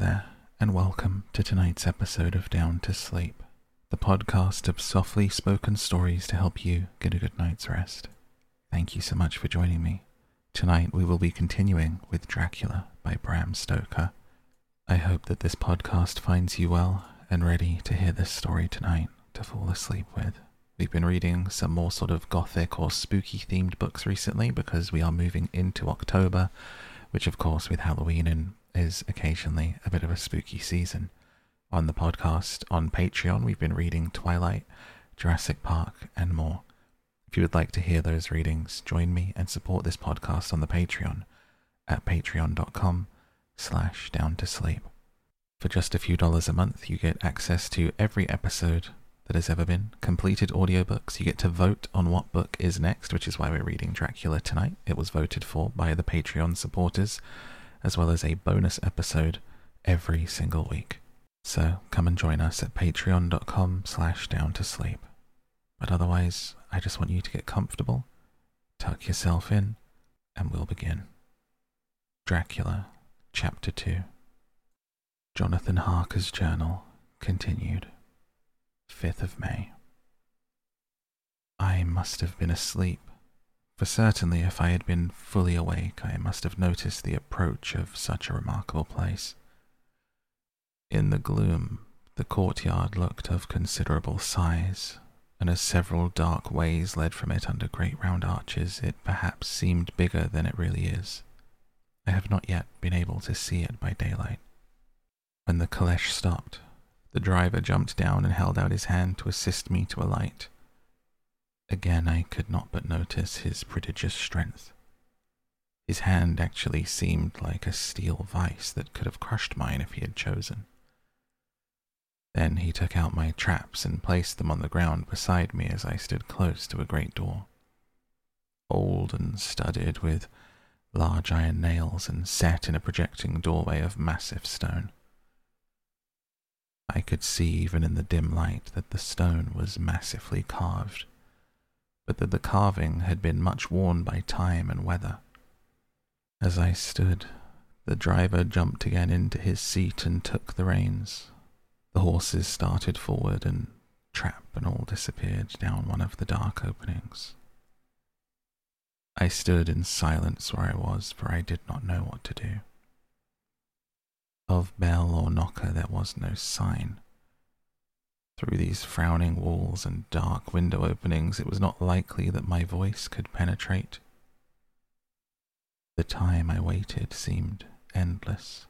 there, and welcome to tonight's episode of Down to Sleep, the podcast of softly spoken stories to help you get a good night's rest. Thank you so much for joining me. Tonight we will be continuing with Dracula by Bram Stoker. I hope that this podcast finds you well and ready to hear this story tonight to fall asleep with. We've been reading some more sort of gothic or spooky themed books recently because we are moving into October, which, of course, with Halloween in, is occasionally a bit of a spooky season. On the podcast on Patreon, we've been reading Twilight, Jurassic Park, and more. If you would like to hear those readings, join me and support this podcast on the Patreon at patreon.com slash down to sleep. For just a few dollars a month, you get access to every episode that has ever been, completed audiobooks. You get to vote on what book is next, which is why we're reading Dracula tonight. It was voted for by the Patreon supporters, as well as a bonus episode every single week. So come and join us at patreon.com slash down to sleep. But otherwise, I just want you to get comfortable, tuck yourself in, and we'll begin. Dracula, Chapter 2 Jonathan Harker's Journal continued. 5th of May. I must have been asleep, for certainly if I had been fully awake, I must have noticed the approach of such a remarkable place. In the gloom, the courtyard looked of considerable size, and as several dark ways led from it under great round arches, it perhaps seemed bigger than it really is. I have not yet been able to see it by daylight. When the caleche stopped, the driver jumped down and held out his hand to assist me to alight. Again, I could not but notice his prodigious strength. His hand actually seemed like a steel vice that could have crushed mine if he had chosen. Then he took out my traps and placed them on the ground beside me as I stood close to a great door. Old and studded with large iron nails and set in a projecting doorway of massive stone. I could see even in the dim light that the stone was massively carved, but that the carving had been much worn by time and weather. As I stood, the driver jumped again into his seat and took the reins, the horses started forward, and trap and all disappeared down one of the dark openings. I stood in silence where I was, for I did not know what to do. Of bell or knocker there was no sign. Through these frowning walls and dark window openings, it was not likely that my voice could penetrate. The time I waited seemed endless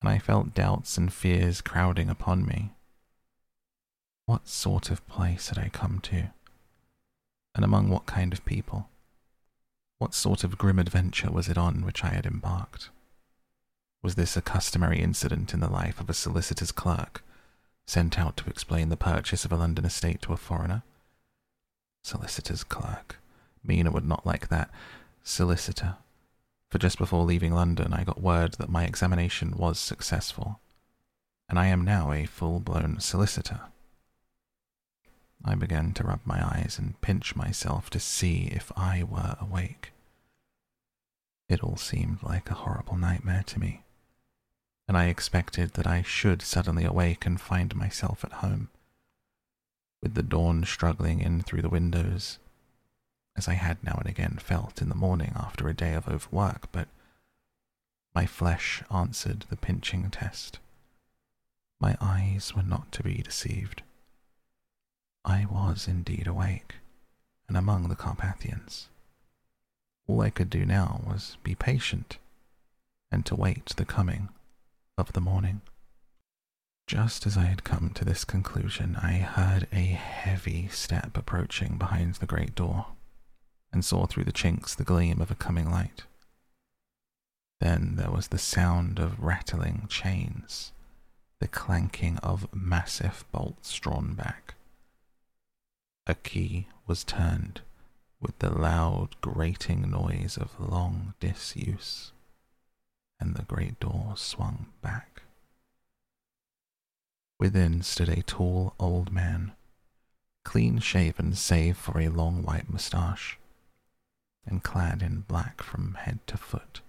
and I felt doubts and fears crowding upon me. What sort of place had I come to? And among what kind of people? What sort of grim adventure was it on which I had embarked? Was this a customary incident in the life of a solicitor's clerk, sent out to explain the purchase of a London estate to a foreigner? Solicitor's clerk. Mina would not like that. Solicitor for just before leaving London, I got word that my examination was successful, and I am now a full blown solicitor. I began to rub my eyes and pinch myself to see if I were awake. It all seemed like a horrible nightmare to me, and I expected that I should suddenly awake and find myself at home, with the dawn struggling in through the windows as I had now and again felt in the morning after a day of overwork, but my flesh answered the pinching test. My eyes were not to be deceived. I was indeed awake, and among the Carpathians. All I could do now was be patient and to wait the coming of the morning. Just as I had come to this conclusion, I heard a heavy step approaching behind the great door and saw through the chinks the gleam of a coming light. Then there was the sound of rattling chains, the clanking of massive bolts drawn back. A key was turned with the loud grating noise of long disuse, and the great door swung back. Within stood a tall old man, clean shaven save for a long white moustache and clad in black from head to foot.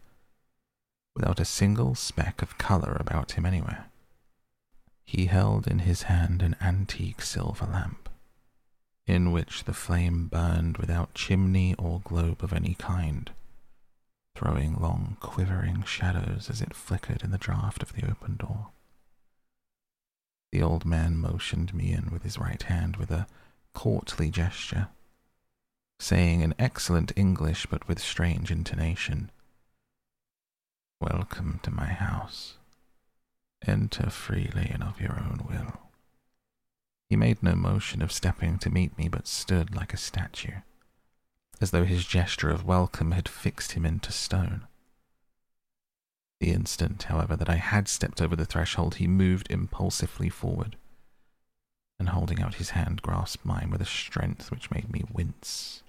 without a single speck of colour about him anywhere. He held in his hand an antique silver lamp, in which the flame burned without chimney or globe of any kind, throwing long quivering shadows as it flickered in the draught of the open door. The old man motioned me in with his right hand with a courtly gesture, saying in excellent English but with strange intonation, Welcome to my house. Enter freely and of your own will. He made no motion of stepping to meet me, but stood like a statue, as though his gesture of welcome had fixed him into stone. The instant, however, that I had stepped over the threshold, he moved impulsively forward, and holding out his hand, grasped mine with a strength which made me wince.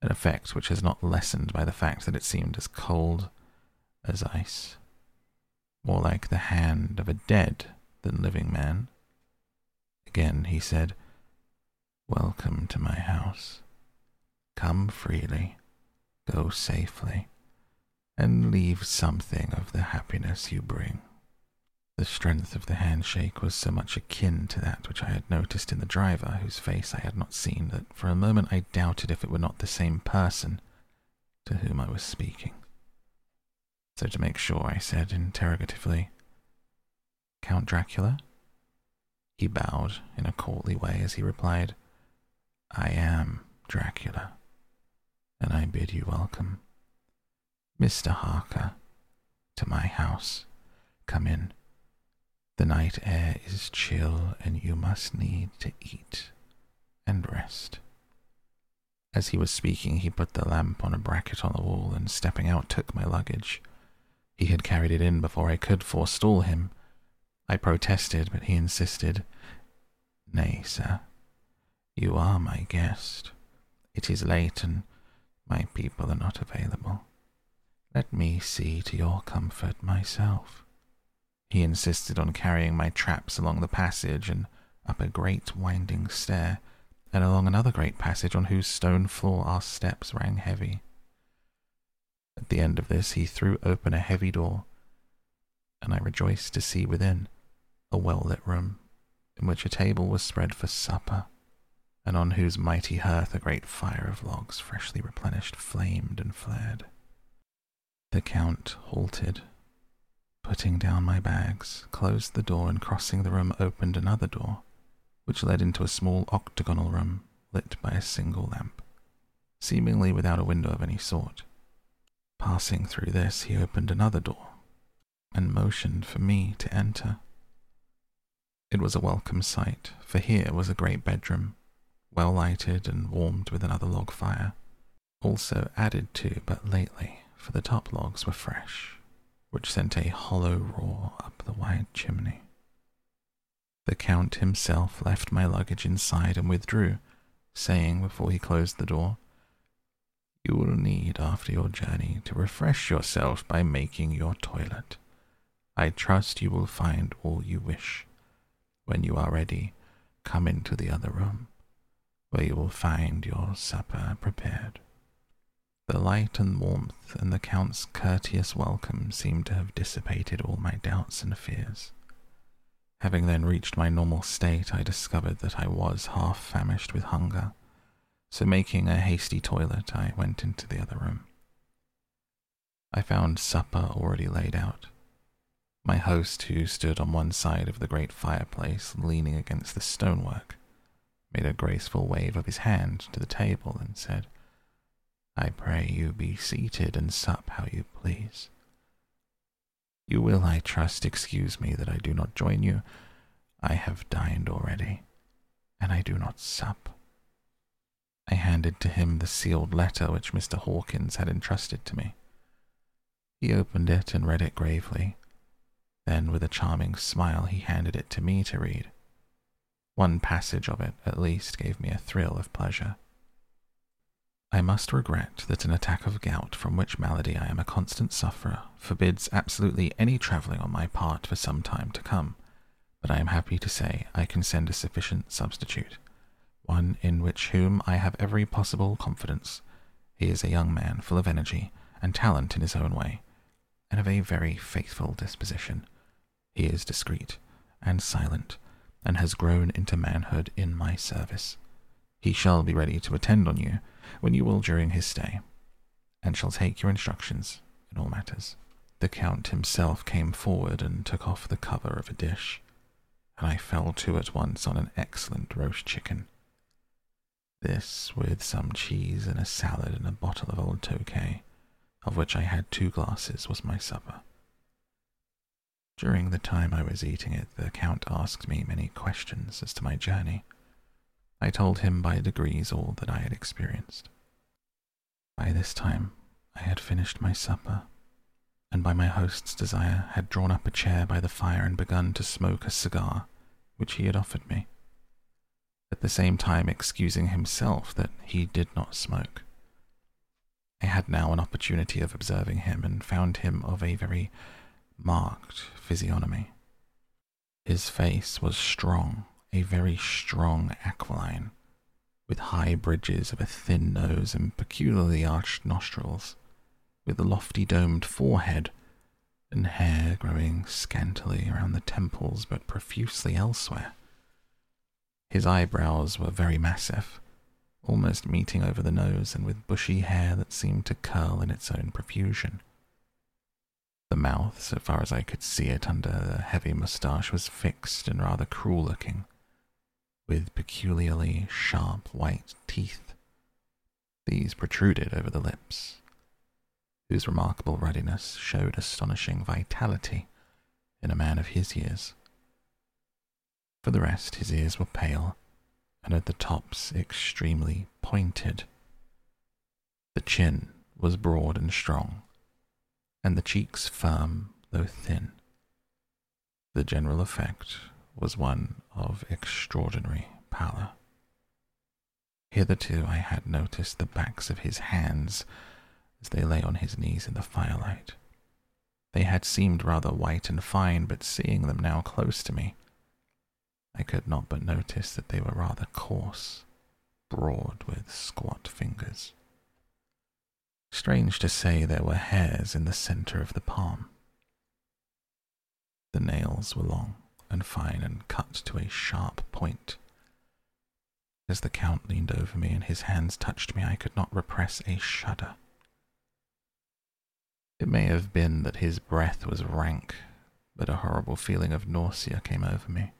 An effect which has not lessened by the fact that it seemed as cold as ice, more like the hand of a dead than living man. Again he said, Welcome to my house. Come freely, go safely, and leave something of the happiness you bring. The strength of the handshake was so much akin to that which I had noticed in the driver, whose face I had not seen, that for a moment I doubted if it were not the same person to whom I was speaking. So to make sure, I said interrogatively, Count Dracula? He bowed in a courtly way as he replied, I am Dracula, and I bid you welcome. Mr. Harker, to my house. Come in. The night air is chill, and you must need to eat and rest. As he was speaking, he put the lamp on a bracket on the wall and, stepping out, took my luggage. He had carried it in before I could forestall him. I protested, but he insisted. Nay, sir, you are my guest. It is late and my people are not available. Let me see to your comfort myself. He insisted on carrying my traps along the passage and up a great winding stair, and along another great passage on whose stone floor our steps rang heavy. At the end of this, he threw open a heavy door, and I rejoiced to see within a well lit room in which a table was spread for supper, and on whose mighty hearth a great fire of logs, freshly replenished, flamed and flared. The Count halted, putting down my bags, closed the door, and crossing the room, opened another door, which led into a small octagonal room lit by a single lamp, seemingly without a window of any sort. Passing through this, he opened another door and motioned for me to enter. It was a welcome sight, for here was a great bedroom, well lighted and warmed with another log fire, also added to but lately, for the top logs were fresh, which sent a hollow roar up the wide chimney. The Count himself left my luggage inside and withdrew, saying before he closed the door, you will need after your journey to refresh yourself by making your toilet. I trust you will find all you wish. When you are ready, come into the other room, where you will find your supper prepared. The light and warmth and the Count's courteous welcome seemed to have dissipated all my doubts and fears. Having then reached my normal state, I discovered that I was half famished with hunger so making a hasty toilet, I went into the other room. I found supper already laid out. My host, who stood on one side of the great fireplace, leaning against the stonework, made a graceful wave of his hand to the table and said, I pray you be seated and sup how you please. You will, I trust, excuse me that I do not join you. I have dined already, and I do not sup. I handed to him the sealed letter which Mr. Hawkins had entrusted to me. He opened it and read it gravely. Then, with a charming smile, he handed it to me to read. One passage of it, at least, gave me a thrill of pleasure. I must regret that an attack of gout, from which malady I am a constant sufferer, forbids absolutely any travelling on my part for some time to come, but I am happy to say I can send a sufficient substitute one in which whom I have every possible confidence. He is a young man full of energy and talent in his own way, and of a very faithful disposition. He is discreet and silent, and has grown into manhood in my service. He shall be ready to attend on you when you will during his stay, and shall take your instructions in all matters. The Count himself came forward and took off the cover of a dish, and I fell to at once on an excellent roast chicken. This, with some cheese and a salad and a bottle of old Tokay, of which I had two glasses, was my supper. During the time I was eating it, the Count asked me many questions as to my journey. I told him by degrees all that I had experienced. By this time, I had finished my supper, and by my host's desire had drawn up a chair by the fire and begun to smoke a cigar which he had offered me, at the same time excusing himself that he did not smoke. I had now an opportunity of observing him and found him of a very marked physiognomy. His face was strong, a very strong aquiline, with high bridges of a thin nose and peculiarly arched nostrils, with a lofty domed forehead, and hair growing scantily around the temples but profusely elsewhere. His eyebrows were very massive, almost meeting over the nose and with bushy hair that seemed to curl in its own profusion. The mouth, so far as I could see it under the heavy moustache, was fixed and rather cruel looking, with peculiarly sharp white teeth. These protruded over the lips, whose remarkable ruddiness showed astonishing vitality in a man of his years. For the rest, his ears were pale, and at the tops extremely pointed. The chin was broad and strong, and the cheeks firm though thin. The general effect was one of extraordinary pallor. Hitherto I had noticed the backs of his hands as they lay on his knees in the firelight. They had seemed rather white and fine, but seeing them now close to me, I could not but notice that they were rather coarse, broad, with squat fingers. Strange to say, there were hairs in the center of the palm. The nails were long and fine and cut to a sharp point. As the Count leaned over me and his hands touched me, I could not repress a shudder. It may have been that his breath was rank, but a horrible feeling of nausea came over me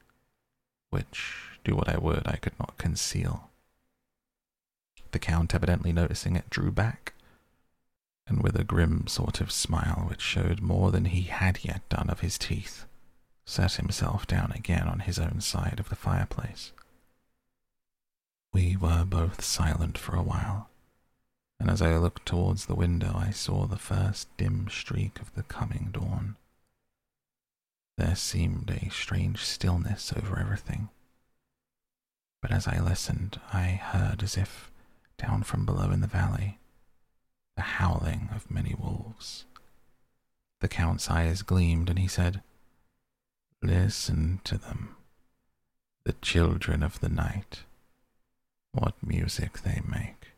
which, do what I would, I could not conceal. The Count, evidently noticing it, drew back, and with a grim sort of smile which showed more than he had yet done of his teeth, sat himself down again on his own side of the fireplace. We were both silent for a while, and as I looked towards the window, I saw the first dim streak of the coming dawn. There seemed a strange stillness over everything. But as I listened, I heard as if down from below in the valley the howling of many wolves. The Count's eyes gleamed, and he said, Listen to them, the children of the night. What music they make.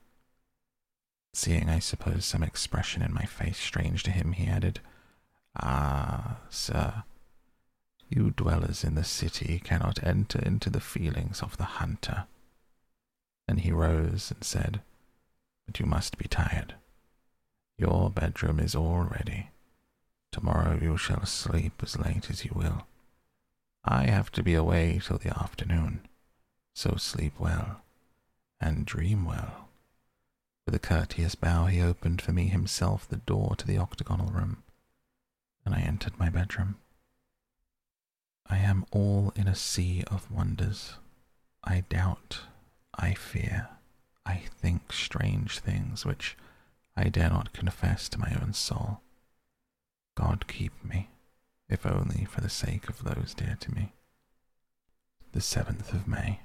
Seeing, I suppose, some expression in my face strange to him, he added, Ah, sir, you dwellers in the city cannot enter into the feelings of the hunter. Then he rose and said, But you must be tired. Your bedroom is all ready. Tomorrow you shall sleep as late as you will. I have to be away till the afternoon, so sleep well and dream well. With a courteous bow, he opened for me himself the door to the octagonal room, and I entered my bedroom. I am all in a sea of wonders. I doubt, I fear, I think strange things which I dare not confess to my own soul. God keep me, if only for the sake of those dear to me. The 7th of May.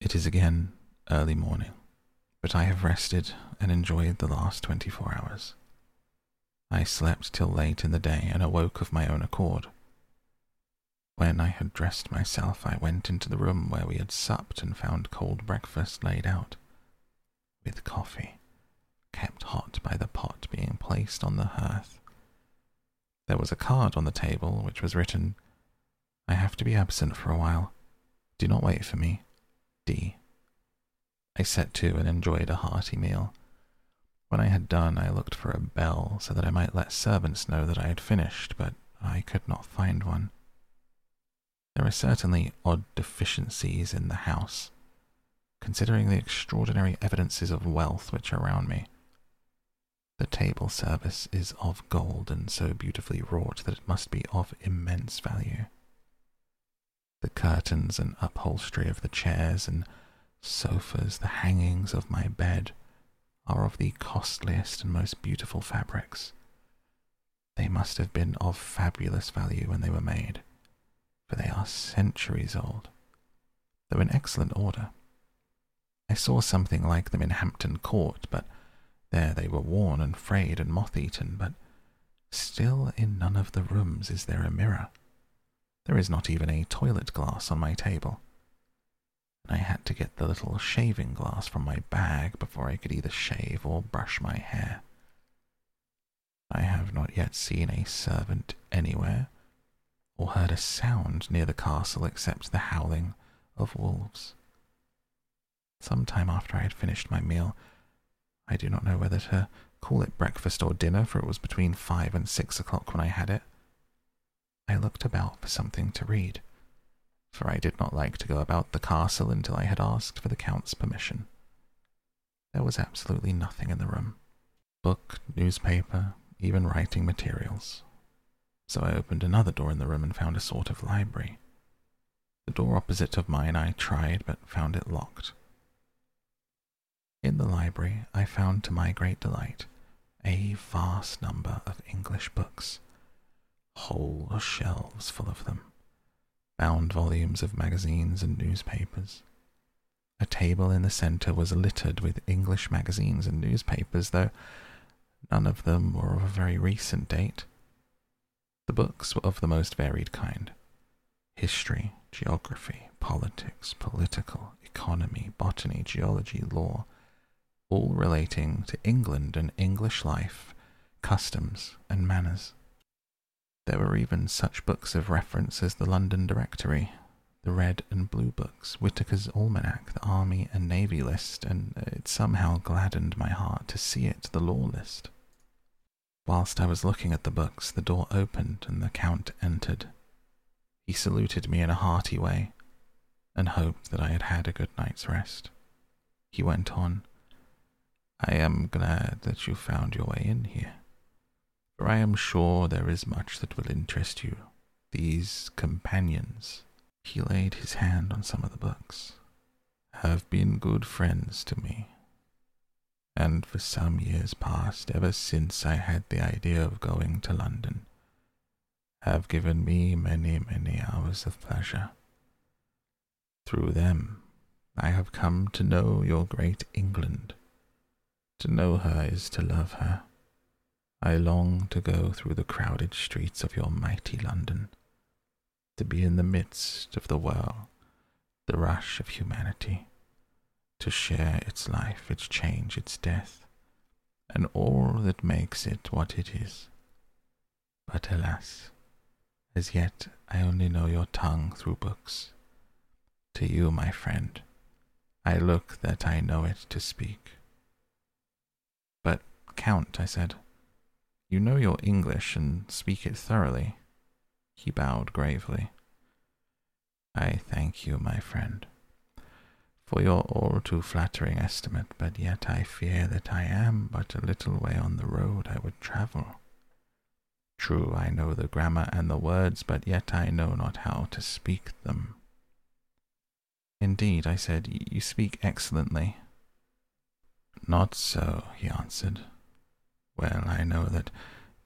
It is again early morning, but I have rested and enjoyed the last twenty four hours. I slept till late in the day and awoke of my own accord. When I had dressed myself, I went into the room where we had supped and found cold breakfast laid out, with coffee, kept hot by the pot being placed on the hearth. There was a card on the table which was written, I have to be absent for a while. Do not wait for me. D. I set to and enjoyed a hearty meal. When I had done, I looked for a bell so that I might let servants know that I had finished, but I could not find one. There are certainly odd deficiencies in the house, considering the extraordinary evidences of wealth which are around me. The table service is of gold and so beautifully wrought that it must be of immense value. The curtains and upholstery of the chairs and sofas, the hangings of my bed, are of the costliest and most beautiful fabrics. They must have been of fabulous value when they were made, for they are centuries old, though in excellent order. I saw something like them in Hampton Court, but there they were worn and frayed and moth eaten, but still in none of the rooms is there a mirror. There is not even a toilet glass on my table. And I had to get the little shaving glass from my bag before I could either shave or brush my hair. I have not yet seen a servant anywhere, or heard a sound near the castle except the howling of wolves. Some time after I had finished my meal, I do not know whether to call it breakfast or dinner, for it was between five and six o'clock when I had it. I looked about for something to read, for I did not like to go about the castle until I had asked for the Count's permission. There was absolutely nothing in the room book, newspaper, even writing materials. So I opened another door in the room and found a sort of library. The door opposite of mine I tried but found it locked. In the library, I found to my great delight a vast number of English books, whole shelves full of them, bound volumes of magazines and newspapers. A table in the centre was littered with English magazines and newspapers, though none of them were of a very recent date. The books were of the most varied kind history, geography, politics, political, economy, botany, geology, law, all relating to England and English life, customs, and manners. There were even such books of reference as the London Directory, the Red and Blue Books, Whitaker's Almanac, the Army and Navy List, and it somehow gladdened my heart to see it the Law List. Whilst I was looking at the books, the door opened and the Count entered. He saluted me in a hearty way, and hoped that I had had a good night's rest. He went on, I am glad that you found your way in here, for I am sure there is much that will interest you. These companions, he laid his hand on some of the books, have been good friends to me, and for some years past, ever since I had the idea of going to London, have given me many, many hours of pleasure. Through them, I have come to know your great England to know her is to love her. I long to go through the crowded streets of your mighty London, to be in the midst of the whirl, the rush of humanity, to share its life, its change, its death, and all that makes it what it is. But alas, as yet I only know your tongue through books. To you, my friend, I look that I know it to speak. Count, I said. You know your English and speak it thoroughly. He bowed gravely. I thank you, my friend, for your all too flattering estimate, but yet I fear that I am but a little way on the road I would travel. True, I know the grammar and the words, but yet I know not how to speak them. Indeed, I said, you speak excellently. Not so, he answered. Well, I know that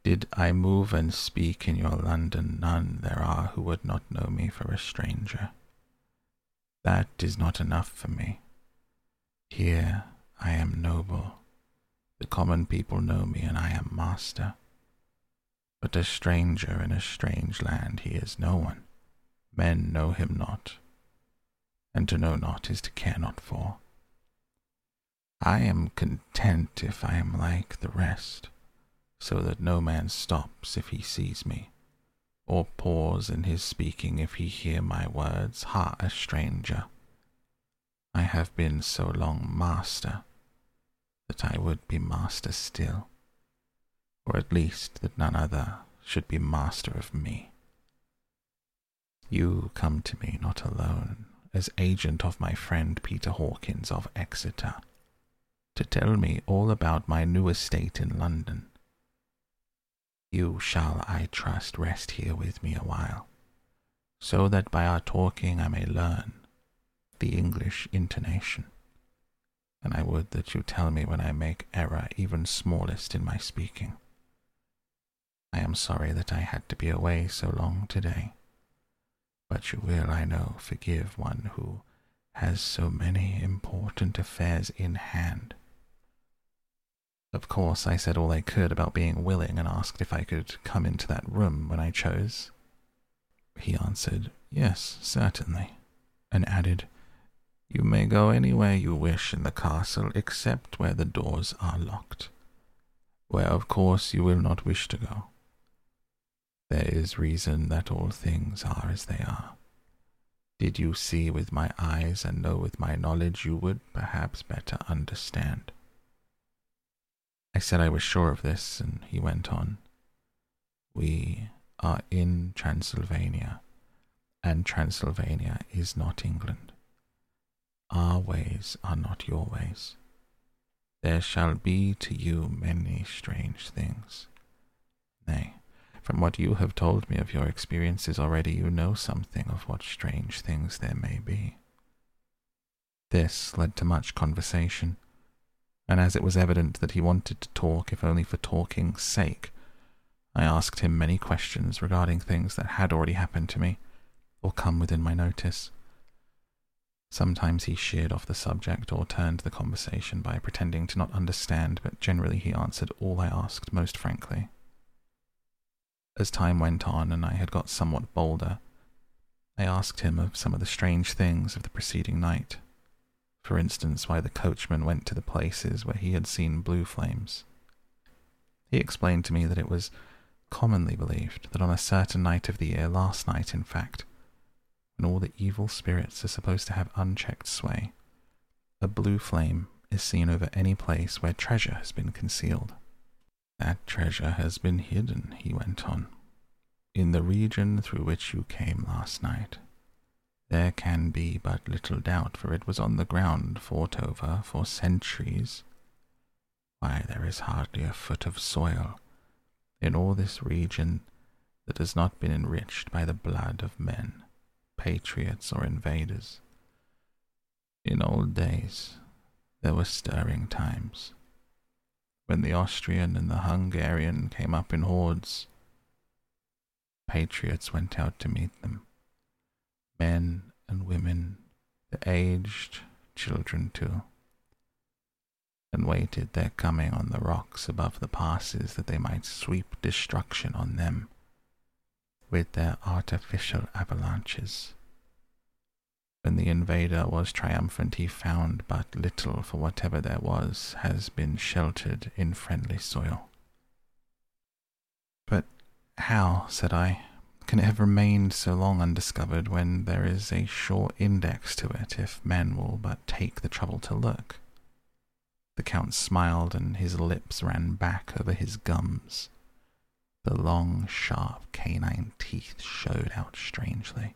did I move and speak in your London, none there are who would not know me for a stranger. That is not enough for me. Here I am noble. The common people know me, and I am master. But a stranger in a strange land, he is no one. Men know him not, and to know not is to care not for. I am content if I am like the rest, so that no man stops if he sees me, or pause in his speaking if he hear my words, ha, a stranger. I have been so long master that I would be master still, or at least that none other should be master of me. You come to me not alone, as agent of my friend Peter Hawkins of Exeter, to tell me all about my new estate in London. You shall, I trust, rest here with me a while, so that by our talking I may learn the English intonation. And I would that you tell me when I make error even smallest in my speaking. I am sorry that I had to be away so long today but you will, I know, forgive one who has so many important affairs in hand. Of course, I said all I could about being willing and asked if I could come into that room when I chose. He answered, Yes, certainly, and added, You may go anywhere you wish in the castle except where the doors are locked, where of course you will not wish to go. There is reason that all things are as they are. Did you see with my eyes and know with my knowledge, you would perhaps better understand. I said I was sure of this, and he went on. We are in Transylvania, and Transylvania is not England. Our ways are not your ways. There shall be to you many strange things. Nay, from what you have told me of your experiences already, you know something of what strange things there may be. This led to much conversation, and as it was evident that he wanted to talk, if only for talking's sake, I asked him many questions regarding things that had already happened to me, or come within my notice. Sometimes he sheered off the subject or turned the conversation by pretending to not understand, but generally he answered all I asked most frankly. As time went on and I had got somewhat bolder, I asked him of some of the strange things of the preceding night. For instance, why the coachman went to the places where he had seen blue flames. He explained to me that it was commonly believed that on a certain night of the year, last night in fact, when all the evil spirits are supposed to have unchecked sway, a blue flame is seen over any place where treasure has been concealed. That treasure has been hidden, he went on, in the region through which you came last night. There can be but little doubt, for it was on the ground fought over for centuries. Why, there is hardly a foot of soil in all this region that has not been enriched by the blood of men, patriots or invaders. In old days, there were stirring times when the Austrian and the Hungarian came up in hordes. Patriots went out to meet them, men and women, the aged, children too, and waited their coming on the rocks above the passes that they might sweep destruction on them with their artificial avalanches. When the invader was triumphant, he found but little, for whatever there was has been sheltered in friendly soil. But how, said I, can it have remained so long undiscovered when there is a sure index to it if men will but take the trouble to look? The Count smiled, and his lips ran back over his gums. The long, sharp canine teeth showed out strangely.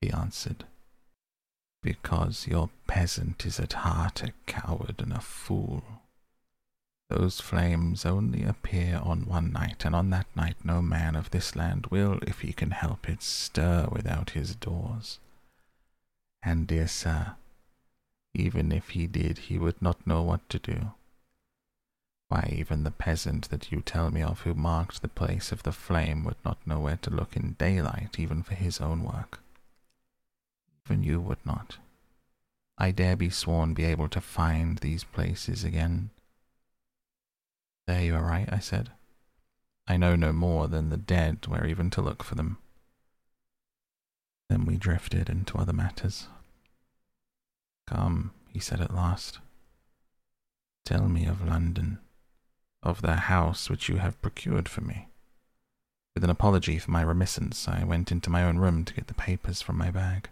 He answered, because your peasant is at heart a coward and a fool. Those flames only appear on one night, and on that night no man of this land will, if he can help it, stir without his doors. And, dear sir, even if he did, he would not know what to do. Why, even the peasant that you tell me of who marked the place of the flame would not know where to look in daylight, even for his own work even you would not. I dare be sworn be able to find these places again. There you are right, I said. I know no more than the dead where even to look for them. Then we drifted into other matters. Come, he said at last. Tell me of London. of the house which you have procured for me. With an apology for my reminiscence, I went into my own room to get the papers from my bag.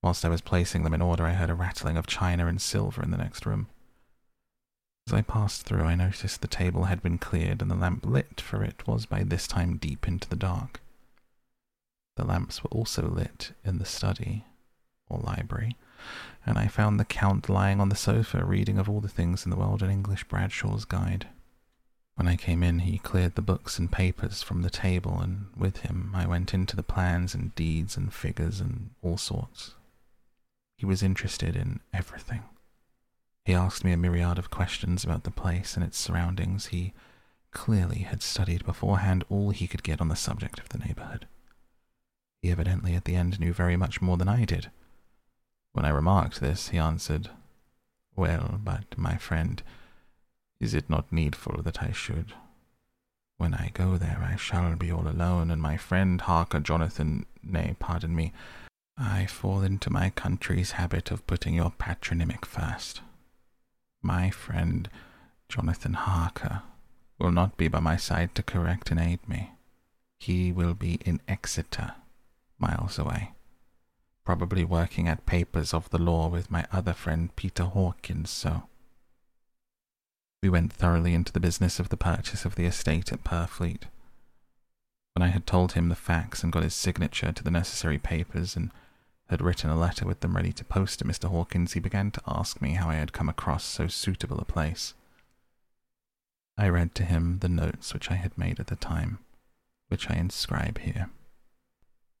Whilst I was placing them in order, I heard a rattling of china and silver in the next room. As I passed through, I noticed the table had been cleared and the lamp lit, for it was by this time deep into the dark. The lamps were also lit in the study, or library, and I found the Count lying on the sofa reading of all the things in the world in English Bradshaw's Guide. When I came in, he cleared the books and papers from the table, and with him I went into the plans and deeds and figures and all sorts. He was interested in everything. He asked me a myriad of questions about the place and its surroundings. He clearly had studied beforehand all he could get on the subject of the neighborhood. He evidently at the end knew very much more than I did. When I remarked this, he answered, Well, but, my friend, is it not needful that I should? When I go there, I shall be all alone, and my friend Harker Jonathan, nay, pardon me, I fall into my country's habit of putting your patronymic first. My friend Jonathan Harker will not be by my side to correct and aid me. He will be in Exeter, miles away, probably working at papers of the law with my other friend Peter Hawkins, so we went thoroughly into the business of the purchase of the estate at Purfleet. When I had told him the facts and got his signature to the necessary papers and had written a letter with them ready to post to Mr. Hawkins, he began to ask me how I had come across so suitable a place. I read to him the notes which I had made at the time, which I inscribe here.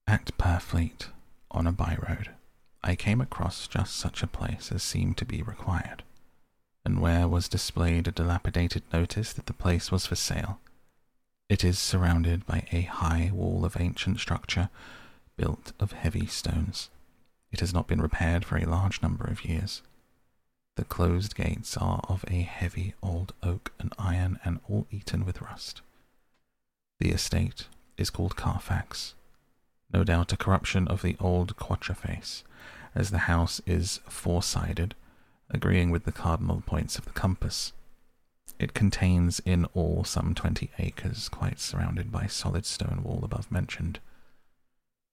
At Purfleet, on a by road, I came across just such a place as seemed to be required and where was displayed a dilapidated notice that the place was for sale. It is surrounded by a high wall of ancient structure built of heavy stones. It has not been repaired for a large number of years. The closed gates are of a heavy old oak and iron and all eaten with rust. The estate is called Carfax, no doubt a corruption of the old quatreface, as the house is four sided agreeing with the cardinal points of the compass. It contains in all some twenty acres, quite surrounded by solid stone wall above mentioned.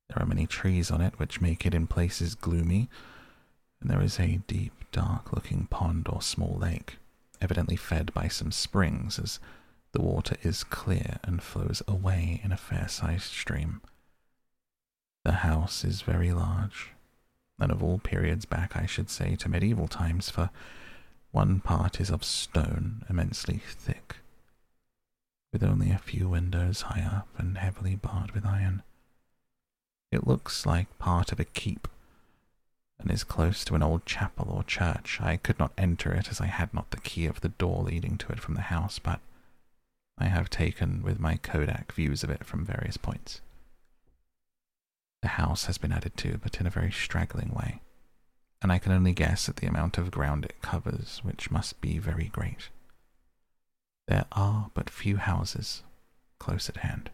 There are many trees on it which make it in places gloomy, and there is a deep, dark looking pond or small lake, evidently fed by some springs, as the water is clear and flows away in a fair sized stream. The house is very large, and of all periods back, I should say, to medieval times, for one part is of stone, immensely thick, with only a few windows high up and heavily barred with iron. It looks like part of a keep, and is close to an old chapel or church. I could not enter it as I had not the key of the door leading to it from the house, but I have taken with my Kodak views of it from various points. The house has been added to, but in a very straggling way, and I can only guess at the amount of ground it covers, which must be very great. There are but few houses close at hand,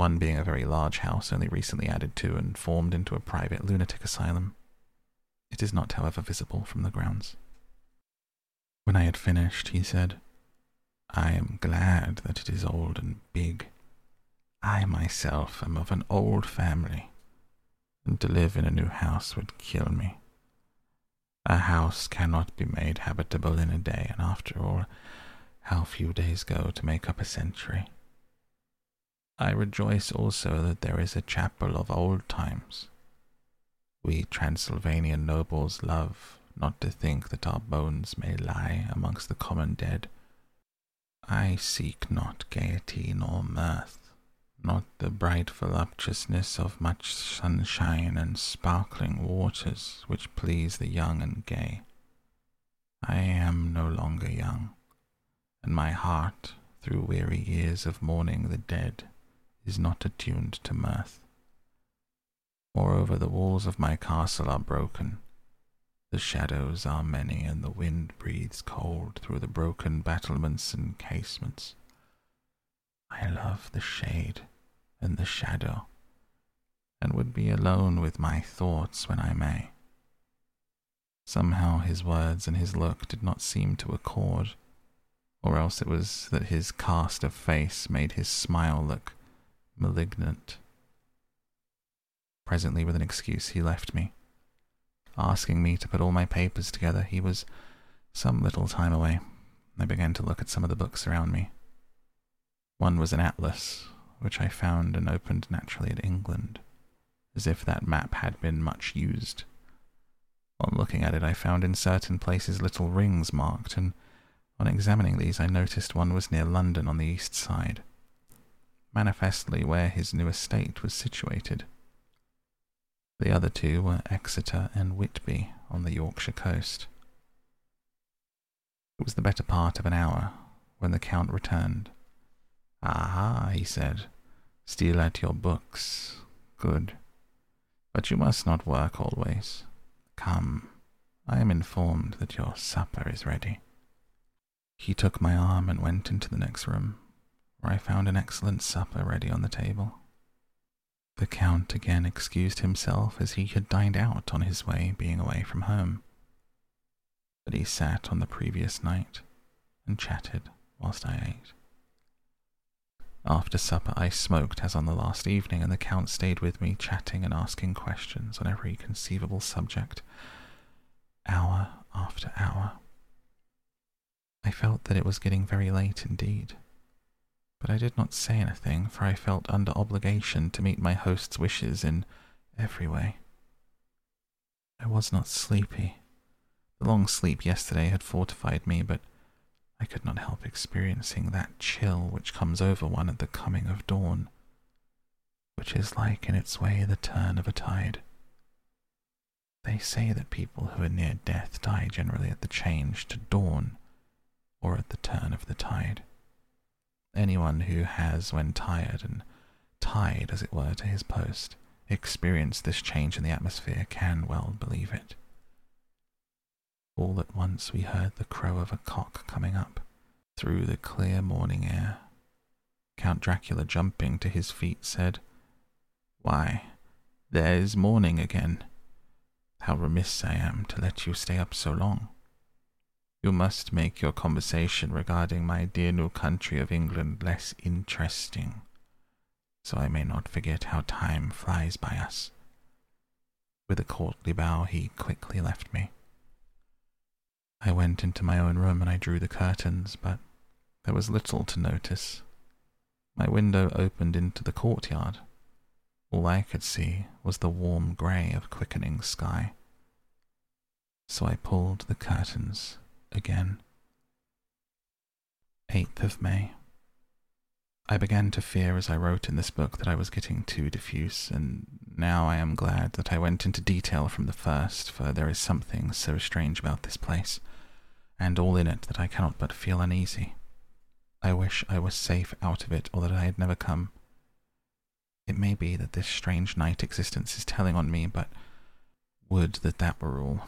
one being a very large house only recently added to and formed into a private lunatic asylum. It is not, however, visible from the grounds. When I had finished, he said, I am glad that it is old and big. I myself am of an old family, and to live in a new house would kill me. A house cannot be made habitable in a day, and after all, how few days go to make up a century. I rejoice also that there is a chapel of old times. We Transylvanian nobles love not to think that our bones may lie amongst the common dead. I seek not gaiety nor mirth, not the bright voluptuousness of much sunshine and sparkling waters which please the young and gay. I am no longer young, and my heart, through weary years of mourning the dead, is not attuned to mirth. Moreover, the walls of my castle are broken. The shadows are many, and the wind breathes cold through the broken battlements and casements. I love the shade and the shadow, and would be alone with my thoughts when I may. Somehow his words and his look did not seem to accord. or else it was that his cast of face made his smile look malignant. Presently, with an excuse, he left me, asking me to put all my papers together. He was some little time away. I began to look at some of the books around me. One was an atlas, which I found and opened naturally at England, as if that map had been much used. On looking at it, I found in certain places little rings marked, and on examining these, I noticed one was near London on the east side, manifestly where his new estate was situated. The other two were Exeter and Whitby on the Yorkshire coast. It was the better part of an hour when the Count returned. Aha, he said, still at your books. Good. But you must not work always. Come, I am informed that your supper is ready. He took my arm and went into the next room, where I found an excellent supper ready on the table. The Count again excused himself as he had dined out on his way, being away from home. But he sat on the previous night and chatted whilst I ate. After supper, I smoked as on the last evening, and the Count stayed with me, chatting and asking questions on every conceivable subject, hour after hour. I felt that it was getting very late indeed. But I did not say anything, for I felt under obligation to meet my host's wishes in every way. I was not sleepy. The long sleep yesterday had fortified me, but I could not help experiencing that chill which comes over one at the coming of dawn, which is like in its way the turn of a tide. They say that people who are near death die generally at the change to dawn or at the turn of the tide. Anyone who has, when tired and tied, as it were, to his post, experienced this change in the atmosphere can well believe it. All at once we heard the crow of a cock coming up through the clear morning air. Count Dracula, jumping to his feet, said, Why, there's morning again. How remiss I am to let you stay up so long. You must make your conversation regarding my dear new country of England less interesting, so I may not forget how time flies by us. With a courtly bow, he quickly left me. I went into my own room and I drew the curtains, but there was little to notice. My window opened into the courtyard. All I could see was the warm grey of quickening sky. So I pulled the curtains again. 8th of May. I began to fear as I wrote in this book that I was getting too diffuse, and now I am glad that I went into detail from the first, for there is something so strange about this place, and all in it that I cannot but feel uneasy. I wish I was safe out of it, or that I had never come. It may be that this strange night existence is telling on me, but would that that were all.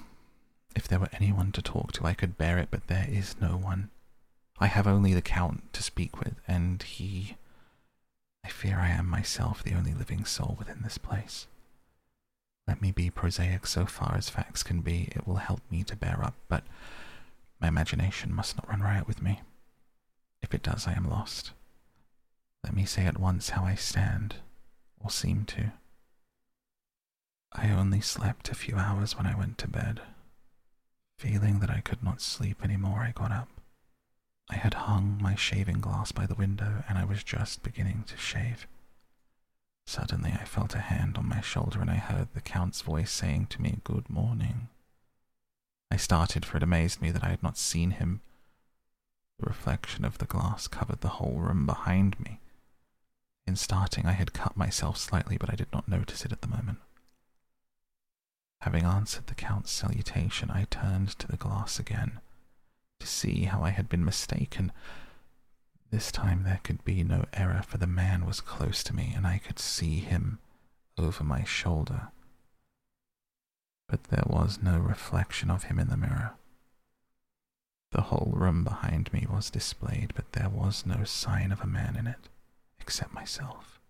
If there were anyone to talk to, I could bear it, but there is no one. I have only the Count to speak with, and he. I fear I am myself the only living soul within this place. Let me be prosaic so far as facts can be, it will help me to bear up, but my imagination must not run riot with me. If it does, I am lost. Let me say at once how I stand, or seem to. I only slept a few hours when I went to bed. Feeling that I could not sleep any more, I got up. I had hung my shaving glass by the window and I was just beginning to shave. Suddenly I felt a hand on my shoulder and I heard the Count's voice saying to me, Good morning. I started, for it amazed me that I had not seen him. The reflection of the glass covered the whole room behind me. In starting, I had cut myself slightly, but I did not notice it at the moment. Having answered the Count's salutation, I turned to the glass again to see how I had been mistaken. This time there could be no error, for the man was close to me, and I could see him over my shoulder. But there was no reflection of him in the mirror. The whole room behind me was displayed, but there was no sign of a man in it, except myself.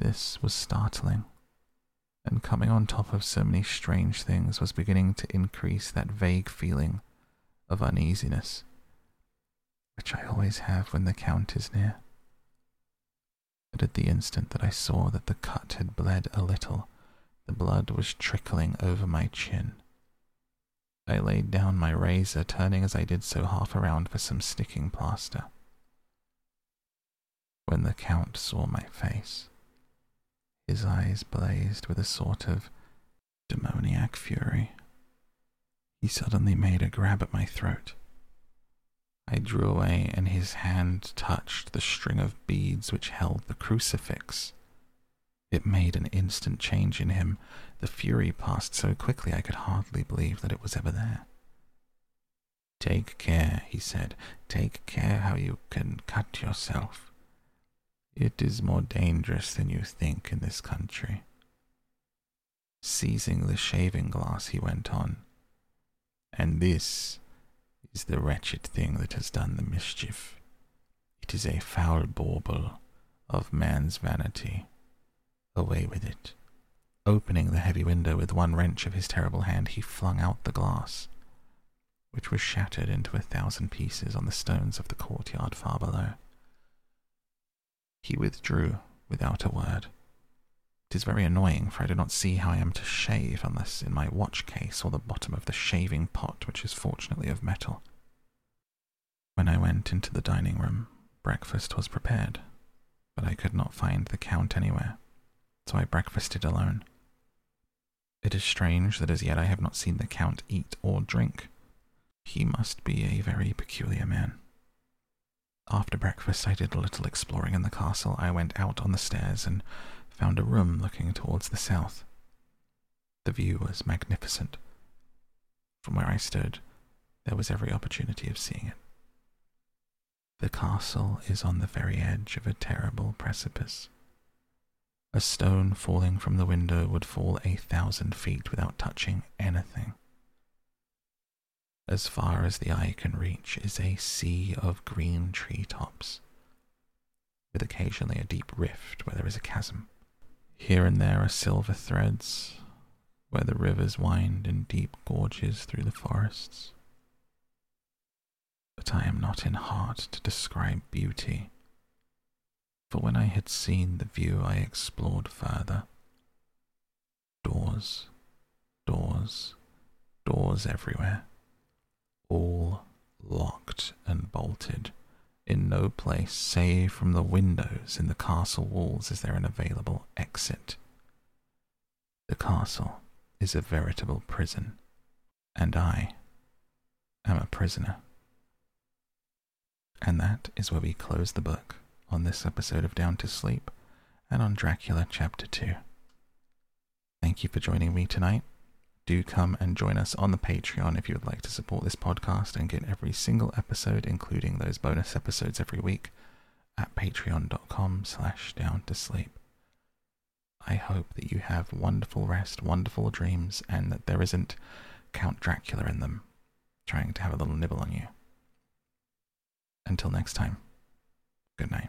This was startling and coming on top of so many strange things was beginning to increase that vague feeling of uneasiness which I always have when the Count is near. But at the instant that I saw that the cut had bled a little, the blood was trickling over my chin. I laid down my razor, turning as I did so half around for some sticking plaster. When the Count saw my face, his eyes blazed with a sort of demoniac fury. He suddenly made a grab at my throat. I drew away, and his hand touched the string of beads which held the crucifix. It made an instant change in him. The fury passed so quickly I could hardly believe that it was ever there. Take care, he said. Take care how you can cut yourself. It is more dangerous than you think in this country. Seizing the shaving glass, he went on. And this is the wretched thing that has done the mischief. It is a foul bauble of man's vanity. Away with it. Opening the heavy window with one wrench of his terrible hand, he flung out the glass, which was shattered into a thousand pieces on the stones of the courtyard far below. He withdrew without a word. It is very annoying, for I do not see how I am to shave unless in my watch case or the bottom of the shaving pot, which is fortunately of metal. When I went into the dining room, breakfast was prepared, but I could not find the Count anywhere, so I breakfasted alone. It is strange that as yet I have not seen the Count eat or drink. He must be a very peculiar man. After breakfast, I did a little exploring in the castle. I went out on the stairs and found a room looking towards the south. The view was magnificent. From where I stood, there was every opportunity of seeing it. The castle is on the very edge of a terrible precipice. A stone falling from the window would fall a thousand feet without touching anything. As far as the eye can reach is a sea of green tree tops, with occasionally a deep rift where there is a chasm. Here and there are silver threads where the rivers wind in deep gorges through the forests. But I am not in heart to describe beauty, for when I had seen the view, I explored further. Doors, doors, doors everywhere, all locked and bolted in no place save from the windows in the castle walls is there an available exit. The castle is a veritable prison, and I am a prisoner. And that is where we close the book on this episode of Down to Sleep and on Dracula Chapter 2. Thank you for joining me tonight do come and join us on the Patreon if you would like to support this podcast and get every single episode, including those bonus episodes every week, at patreon.com slash down to sleep. I hope that you have wonderful rest, wonderful dreams, and that there isn't Count Dracula in them trying to have a little nibble on you. Until next time, good night.